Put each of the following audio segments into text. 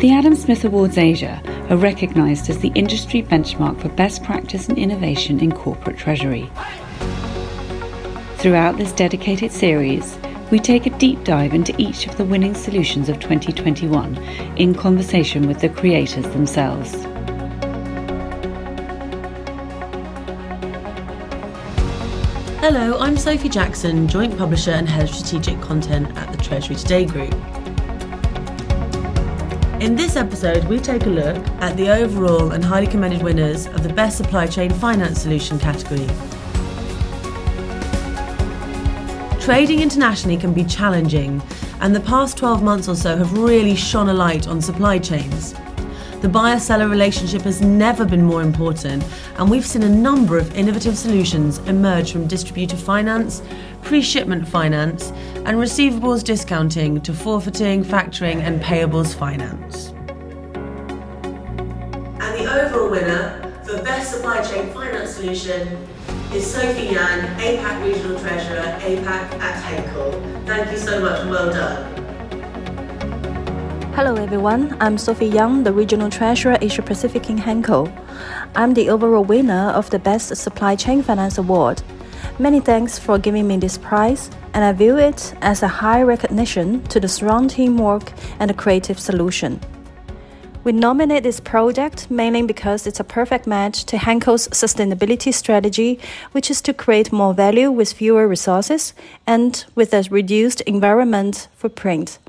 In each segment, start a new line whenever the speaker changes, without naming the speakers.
The Adam Smith Awards Asia are recognised as the industry benchmark for best practice and innovation in corporate treasury. Throughout this dedicated series, we take a deep dive into each of the winning solutions of 2021 in conversation with the creators themselves.
Hello, I'm Sophie Jackson, Joint Publisher and Head of Strategic Content at the Treasury Today Group. In this episode, we take a look at the overall and highly commended winners of the Best Supply Chain Finance Solution category. Trading internationally can be challenging, and the past 12 months or so have really shone a light on supply chains. The buyer seller relationship has never been more important, and we've seen a number of innovative solutions emerge from distributor finance, pre shipment finance, and receivables discounting to forfaiting, factoring, and payables finance. And the overall winner for Best Supply Chain Finance Solution is Sophie Yang, APAC Regional Treasurer, APAC at Henkel. Thank you so much and well done.
Hello everyone, I'm Sophie Yang, the Regional Treasurer Asia Pacific in Henkel. I'm the overall winner of the Best Supply Chain Finance Award. Many thanks for giving me this prize, and I view it as a high recognition to the strong teamwork and the creative solution. We nominate this project mainly because it's a perfect match to Henkel's sustainability strategy, which is to create more value with fewer resources and with a reduced environment footprint.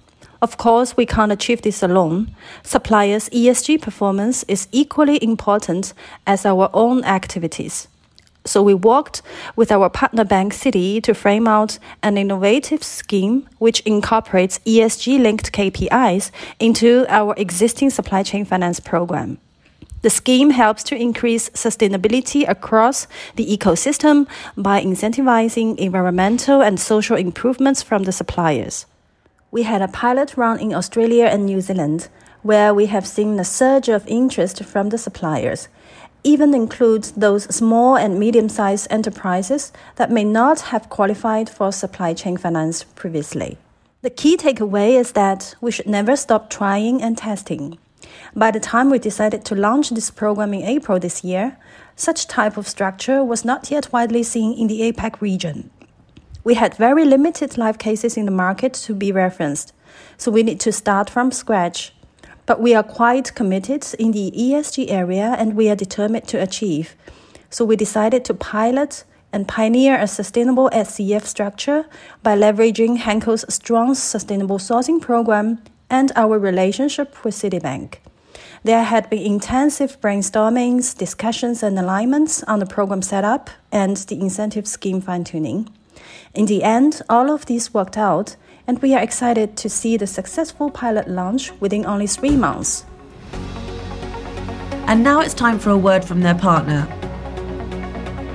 Of course, we can't achieve this alone. Suppliers' ESG performance is equally important as our own activities. So we worked with our partner bank Citi to frame out an innovative scheme which incorporates ESG linked KPIs into our existing supply chain finance program. The scheme helps to increase sustainability across the ecosystem by incentivizing environmental and social improvements from the suppliers. We had a pilot run in Australia and New Zealand, where we have seen a surge of interest from the suppliers. Even includes those small and medium sized enterprises that may not have qualified for supply chain finance previously. The key takeaway is that we should never stop trying and testing. By the time we decided to launch this program in April this year, such type of structure was not yet widely seen in the APAC region. We had very limited live cases in the market to be referenced, so we need to start from scratch. But we are quite committed in the ESG area and we are determined to achieve. So we decided to pilot and pioneer a sustainable SCF structure by leveraging Henkel's strong sustainable sourcing program and our relationship with Citibank. There had been intensive brainstormings, discussions, and alignments on the program setup and the incentive scheme fine tuning. In the end, all of these worked out, and we are excited to see the successful pilot launch within only three months.
And now it's time for a word from their partner.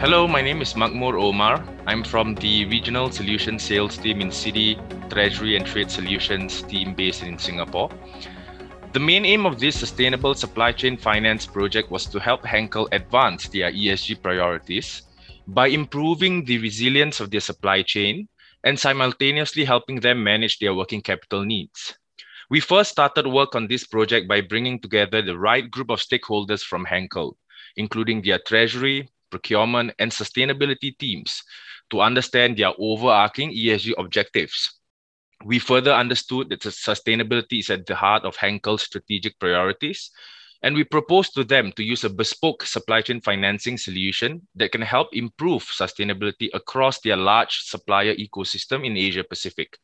Hello, my name is Makmur Omar. I'm from the Regional Solution Sales Team in Citi Treasury and Trade Solutions team based in Singapore. The main aim of this sustainable supply chain finance project was to help Henkel advance their ESG priorities by improving the resilience of their supply chain and simultaneously helping them manage their working capital needs. We first started work on this project by bringing together the right group of stakeholders from Henkel, including their treasury, procurement, and sustainability teams, to understand their overarching ESG objectives. We further understood that sustainability is at the heart of Henkel's strategic priorities and we propose to them to use a bespoke supply chain financing solution that can help improve sustainability across their large supplier ecosystem in Asia Pacific.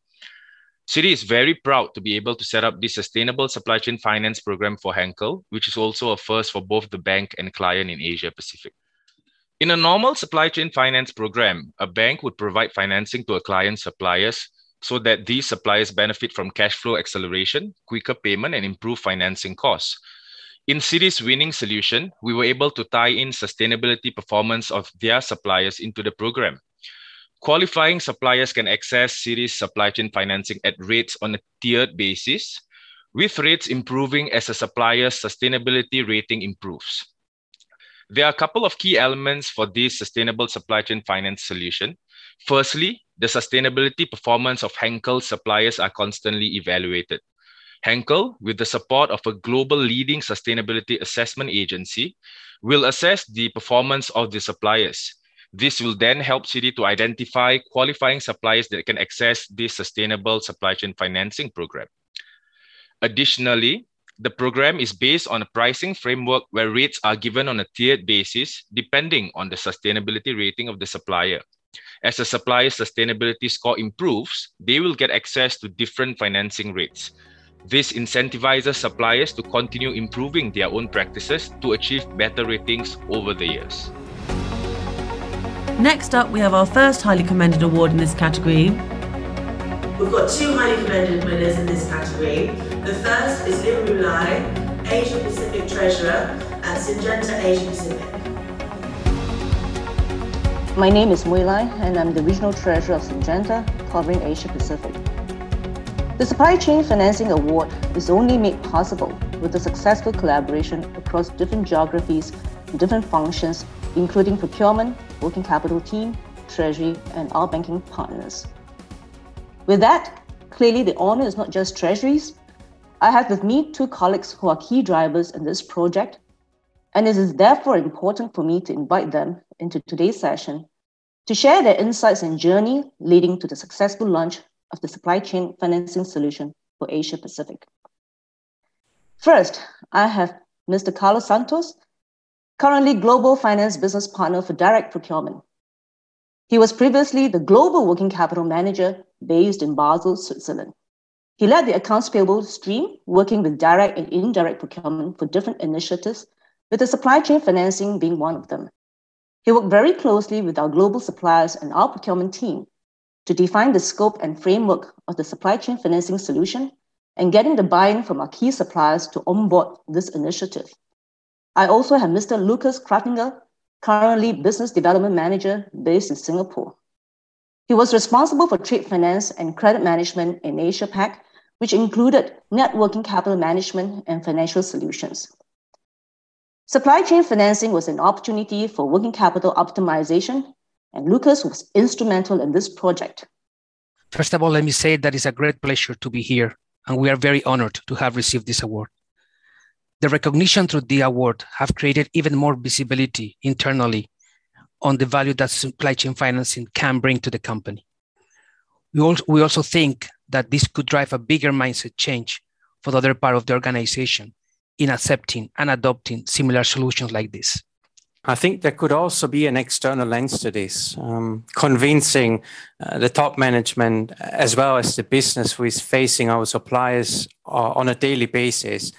Citi is very proud to be able to set up this sustainable supply chain finance program for Henkel, which is also a first for both the bank and client in Asia Pacific. In a normal supply chain finance program, a bank would provide financing to a client's suppliers so that these suppliers benefit from cash flow acceleration, quicker payment, and improved financing costs. In Citi's winning solution, we were able to tie in sustainability performance of their suppliers into the program. Qualifying suppliers can access Citi's supply chain financing at rates on a tiered basis, with rates improving as a supplier's sustainability rating improves. There are a couple of key elements for this sustainable supply chain finance solution. Firstly, the sustainability performance of Henkel suppliers are constantly evaluated. Henkel, with the support of a global leading sustainability assessment agency, will assess the performance of the suppliers. This will then help Citi to identify qualifying suppliers that can access this sustainable supply chain financing program. Additionally, the program is based on a pricing framework where rates are given on a tiered basis depending on the sustainability rating of the supplier. As a supplier's sustainability score improves, they will get access to different financing rates. This incentivizes suppliers to continue improving their own practices to achieve better ratings over the years.
Next up, we have our first highly commended award in this category.
We've got two highly commended winners in this category. The first is Lim Mui Lai, Asia Pacific Treasurer at Syngenta Asia Pacific.
My name is Mui Lai, and I'm the Regional Treasurer of Syngenta, covering Asia Pacific. The Supply Chain Financing Award is only made possible with the successful collaboration across different geographies and different functions, including procurement, working capital team, treasury, and our banking partners. With that, clearly the honor is not just treasuries. I have with me two colleagues who are key drivers in this project, and it is therefore important for me to invite them into today's session to share their insights and journey leading to the successful launch of the supply chain financing solution for Asia Pacific. First, I have Mr. Carlos Santos, currently Global Finance Business Partner for Direct Procurement. He was previously the Global Working Capital Manager based in Basel, Switzerland. He led the accounts payable stream, working with direct and indirect procurement for different initiatives, with the supply chain financing being one of them. He worked very closely with our global suppliers and our procurement team to define the scope and framework of the supply chain financing solution and getting the buy-in from our key suppliers to onboard this initiative. I also have Mr. Lukas Krattinger, currently Business Development Manager based in Singapore. He was responsible for trade finance and credit management in Asia Pac, which included networking capital management and financial solutions. Supply chain financing was an opportunity for working capital optimization and Lukas was instrumental in this project.
First of all, let me say that it's a great pleasure to be here, and we are very honored to have received this award. The recognition through the award have created even more visibility internally on the value that supply chain financing can bring to the company. We also, we also think that this could drive a bigger mindset change for the other part of the organization in accepting and adopting similar solutions like this.
I think there could also be an external lens to this, um, convincing uh, the top management as well as the business who is facing our suppliers uh, on a daily basis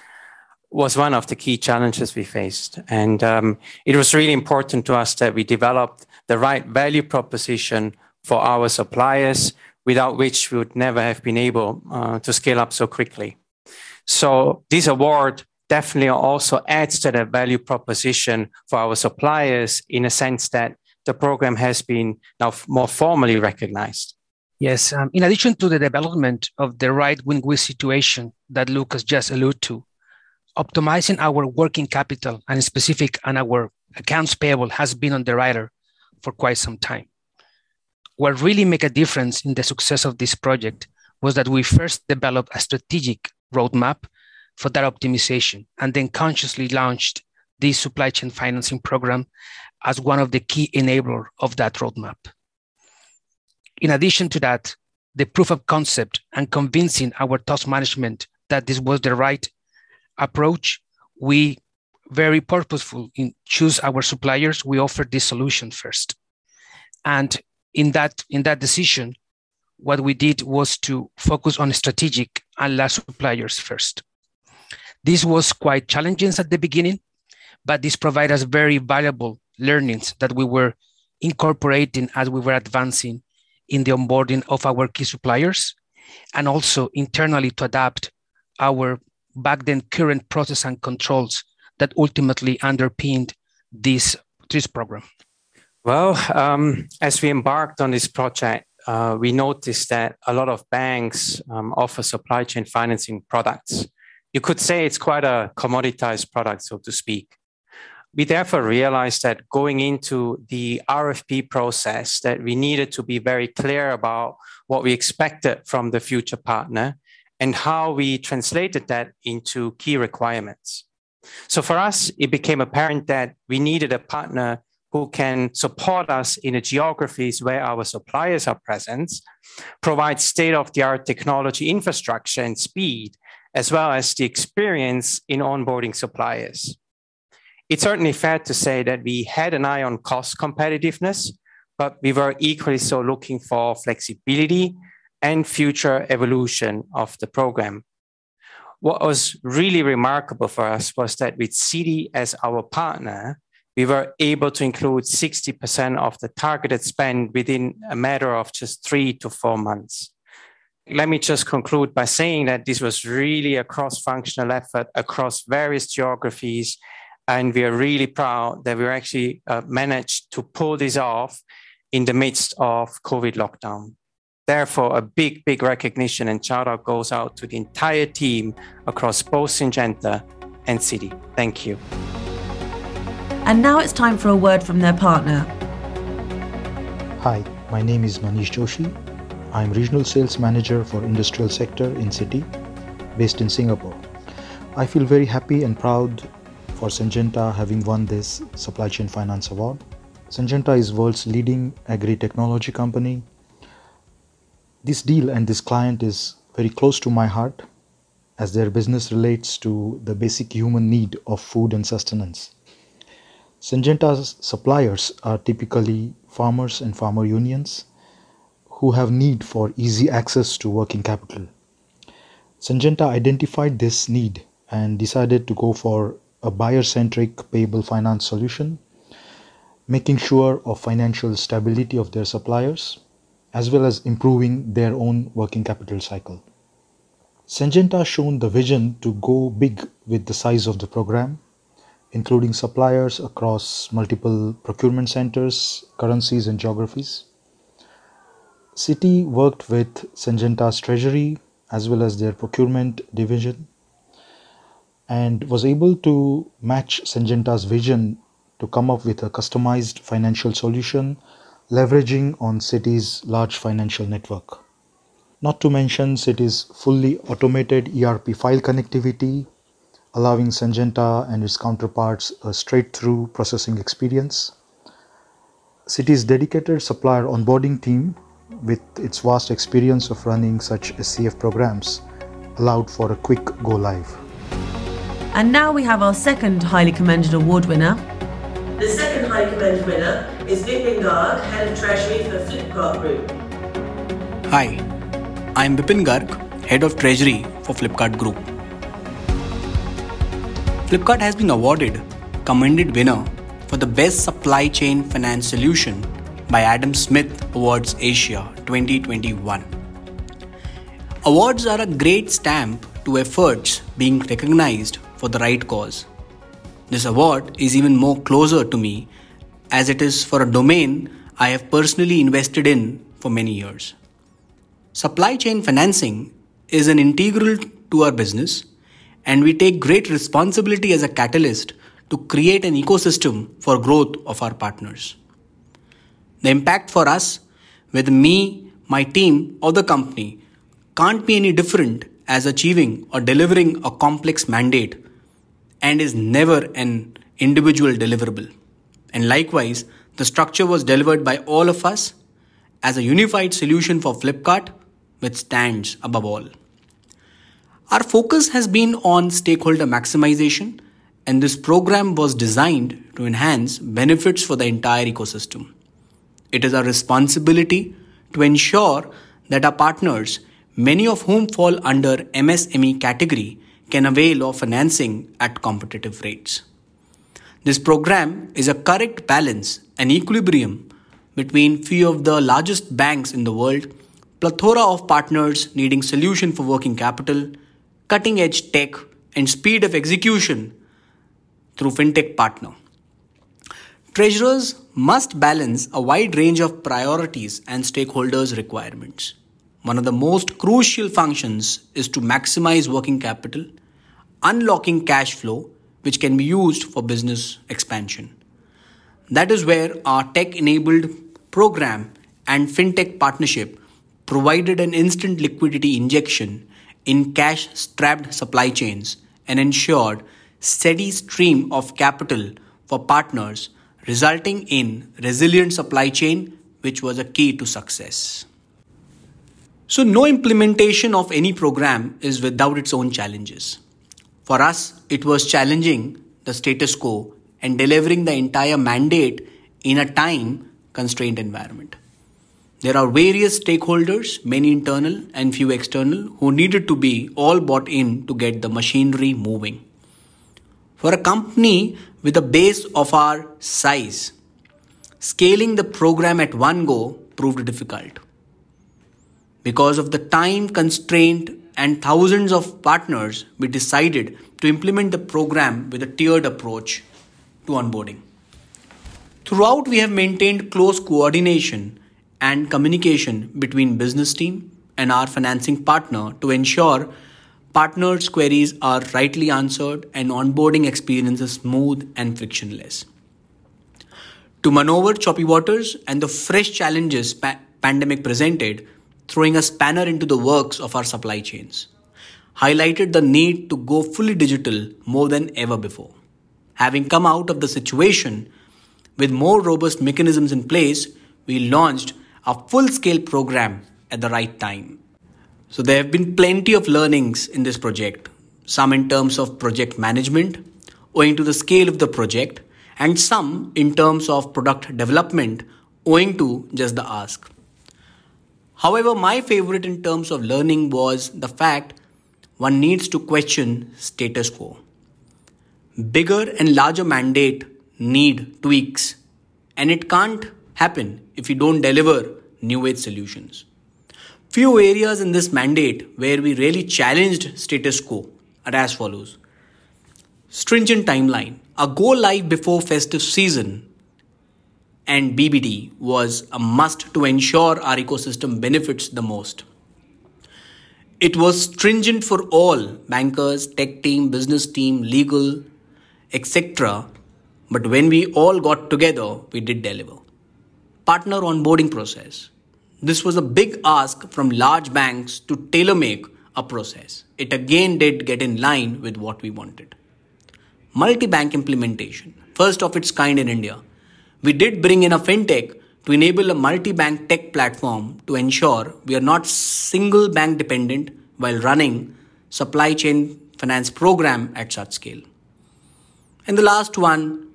was one of the key challenges we faced. And um, it was really important to us that we developed the right value proposition for our suppliers, without which we would never have been able uh, to scale up so quickly. So this award definitely also adds to the value proposition for our suppliers in a sense that the program has been now more formally recognized.
Yes, um, in addition to the development of the right win-win situation that Lukas just alluded to, optimizing our working capital and specific and our accounts payable has been on the radar for quite some time. What really made a difference in the success of this project was that we first developed a strategic roadmap for that optimization and then consciously launched this supply chain financing program as one of the key enabler of that roadmap. In addition to that, the proof of concept and convincing our top management that this was the right approach, we very purposeful in choose our suppliers. We offered this solution first, and in that in that decision, what we did was to focus on strategic and large suppliers first. This was quite challenging at the beginning, but this provided us very valuable learnings that we were incorporating as we were advancing in the onboarding of our key suppliers and also internally to adapt our back then current process and controls that ultimately underpinned this, this program?
Well, um, as we embarked on this project, uh, we noticed that a lot of banks um, offer supply chain financing products you could say it's quite a commoditized product, so to speak. We therefore realized that going into the RFP process, that we needed to be very clear about what we expected from the future partner and how we translated that into key requirements. So for us, it became apparent that we needed a partner who can support us in the geographies where our suppliers are present, provide state of the art technology infrastructure and speed, as well as the experience in onboarding suppliers. It's certainly fair to say that we had an eye on cost competitiveness, but we were equally so looking for flexibility and future evolution of the program. What was really remarkable for us was that with Citi as our partner, we were able to include 60% of the targeted spend within a matter of just three to four months. Let me just conclude by saying that this was really a cross functional effort across various geographies. And we are really proud that we actually uh, managed to pull this off in the midst of COVID lockdown. Therefore, a big, big recognition and shout out goes out to the entire team across both Syngenta and Citi. Thank you.
And now it's time for a word from their partner.
Hi, my name is Manish Joshi. I'm Regional Sales Manager for Industrial Sector in Citi, based in Singapore. I feel very happy and proud for Syngenta having won this Supply Chain Finance Award. Syngenta is world's leading agri-technology company. This deal and this client is very close to my heart as their business relates to the basic human need of food and sustenance. Syngenta's suppliers are typically farmers and farmer unions who have need for easy access to working capital. Syngenta identified this need and decided to go for a buyer-centric payable finance solution, making sure of financial stability of their suppliers, as well as improving their own working capital cycle. Syngenta shown the vision to go big with the size of the program including suppliers across multiple procurement centers, currencies, and geographies. Citi worked with Syngenta's treasury as well as their procurement division and was able to match Syngenta's vision to come up with a customized financial solution leveraging on Citi's large financial network. Not to mention Citi's fully automated ERP file connectivity allowing Syngenta and its counterparts a straight-through processing experience. Citi's dedicated supplier onboarding team, with its vast experience of running such SCF programs, allowed for a quick go live.
And now we have our second highly commended award winner.
The second highly commended winner is Vipin Garg, Head of Treasury for Flipkart Group.
Hi, I'm Vipin Garg, Head of Treasury for Flipkart Group. Flipkart has been awarded commended winner for the best supply chain finance solution by Adam Smith Awards Asia 2021. Awards are a great stamp to efforts being recognized for the right cause. This award is even more closer to me as it is for a domain I have personally invested in for many years. Supply chain financing is an integral to our business and we take great responsibility as a catalyst to create an ecosystem for growth of our partners. The impact for us, whether me, my team, or the company, can't be any different as achieving or delivering a complex mandate and is never an individual deliverable. And likewise, the structure was delivered by all of us as a unified solution for Flipkart, which stands above all. Our focus has been on stakeholder maximization, and this program was designed to enhance benefits for the entire ecosystem. It is our responsibility to ensure that our partners, many of whom fall under MSME category, can avail of financing at competitive rates. This program is a correct balance and equilibrium between few of the largest banks in the world, plethora of partners needing solution for working capital, cutting edge tech, and speed of execution through fintech partner. Treasurers must balance a wide range of priorities and stakeholders' requirements. One of the most crucial functions is to maximize working capital, unlocking cash flow, which can be used for business expansion. That is where our tech enabled program and fintech partnership provided an instant liquidity injection in cash strapped supply chains and ensured steady stream of capital for partners resulting in resilient supply chain which was a key to success. So no implementation of any program is without its own challenges. For us it was challenging the status quo and delivering the entire mandate in a time constrained environment. There are various stakeholders, many internal and few external, who needed to be all bought in to get the machinery moving. For a company with a base of our size, scaling the program at one go proved difficult. Because of the time constraint and thousands of partners, we decided to implement the program with a tiered approach to onboarding. Throughout, we have maintained close coordination and communication between business team and our financing partner to ensure partners' queries are rightly answered and onboarding experience is smooth and frictionless. To maneuver choppy waters and the fresh challenges pa- pandemic presented, throwing a spanner into the works of our supply chains, highlighted the need to go fully digital more than ever before. Having come out of the situation with more robust mechanisms in place, we launched a full scale program at the right time. So there have been plenty of learnings in this project, some in terms of project management, owing to the scale of the project, and some in terms of product development, owing to just the ask. However, my favorite in terms of learning was the fact one needs to question status quo. Bigger and larger mandate need tweaks, and it can't happen if we don't deliver new age solutions. Few areas in this mandate where we really challenged status quo are as follows. Stringent timeline. A go live before festive season and BBD was a must to ensure our ecosystem benefits the most. It was stringent for all bankers, tech team, business team, legal, etc. But when we all got together, we did deliver partner onboarding process. This was a big ask from large banks to tailor make a process. It again did get in line with what we wanted. Multi bank implementation, first of its kind in India. We did bring in a fintech to enable a multi bank tech platform to ensure we are not single bank dependent while running supply chain finance program at such scale. And the last one,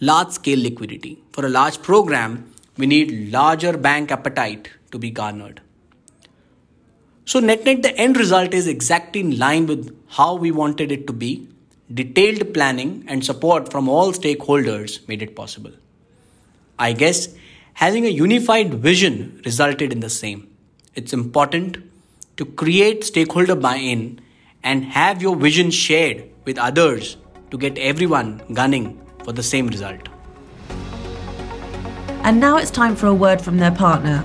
large scale liquidity. For a large program, we need larger bank appetite to be garnered. So, net net, the end result is exactly in line with how we wanted it to be. Detailed planning and support from all stakeholders made it possible. I guess having a unified vision resulted in the same. It's important to create stakeholder buy in and have your vision shared with others to get everyone gunning for the same result.
And now it's time for a word from their partner.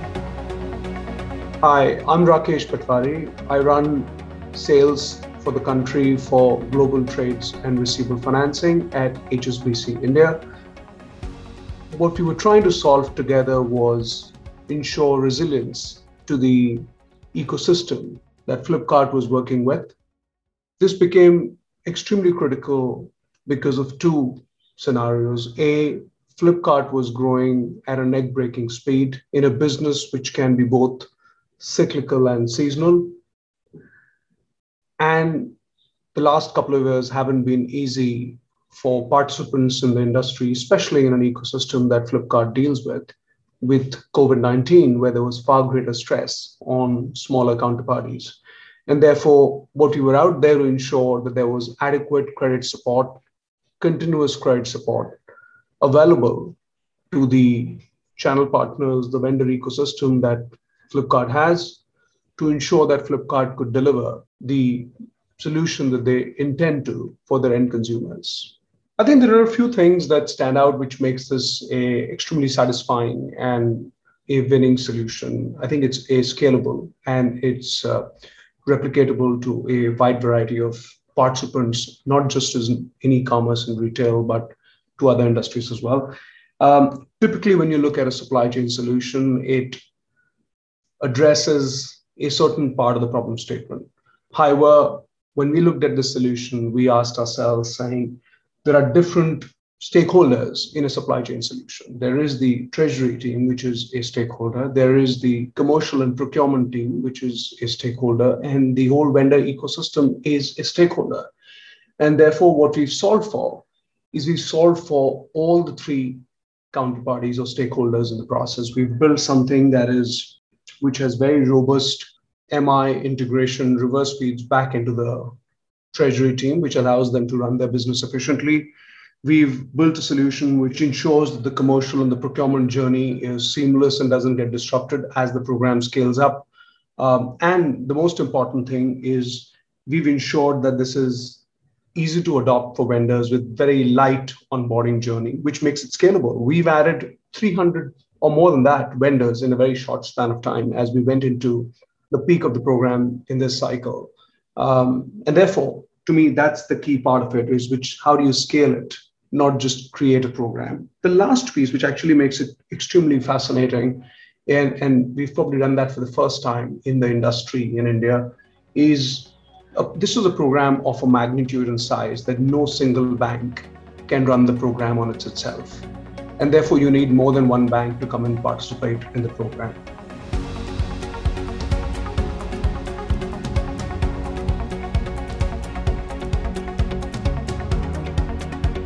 Hi, I'm Rakesh Patwari. I run sales for the country for global trades and receivable financing at HSBC India. What we were trying to solve together was ensure resilience to the ecosystem that Flipkart was working with. This became extremely critical because of two scenarios. A, Flipkart was growing at a neck breaking speed in a business which can be both cyclical and seasonal. And the last couple of years haven't been easy for participants in the industry, especially in an ecosystem that Flipkart deals with, with COVID 19, where there was far greater stress on smaller counterparties. And therefore, what we were out there to ensure that there was adequate credit support continuous credit support available to the channel partners, the vendor ecosystem that Flipkart has to ensure that Flipkart could deliver the solution that they intend to for their end consumers. I think there are a few things that stand out which makes this a extremely satisfying and a winning solution. I think it's a scalable and it's uh, replicatable to a wide variety of participants, not just in, in e-commerce and retail, but to other industries as well. Um, typically, when you look at a supply chain solution, it addresses a certain part of the problem statement. However, when we looked at the solution, we asked ourselves, saying, there are different stakeholders in a supply chain solution. There is the treasury team, which is a stakeholder. There is the commercial and procurement team, which is a stakeholder. And the whole vendor ecosystem is a stakeholder. And therefore, what we've solved for is we've solved for all the three counterparties or stakeholders in the process. We've built something that is, which has very robust MI integration, reverse feeds back into the treasury team, which allows them to run their business efficiently We've built a solution which ensures that the commercial and the procurement journey is seamless and doesn't get disrupted as the program scales up. Um, and the most important thing is we've ensured that this is easy to adopt for vendors with very light onboarding journey, which makes it scalable. We've added 300 or more than that vendors in a very short span of time as we went into the peak of the program in this cycle. Um, and therefore, to me, that's the key part of it is which how do you scale it? not just create a program. The last piece, which actually makes it extremely fascinating, and, and we've probably done that for the first time in the industry in India, is a, this is a program of a magnitude and size that no single bank can run the program on its itself. And therefore, you need more than one bank to come and participate in the program.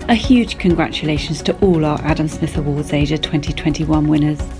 A huge congratulations to all our Adam Smith Awards Asia 2021 winners.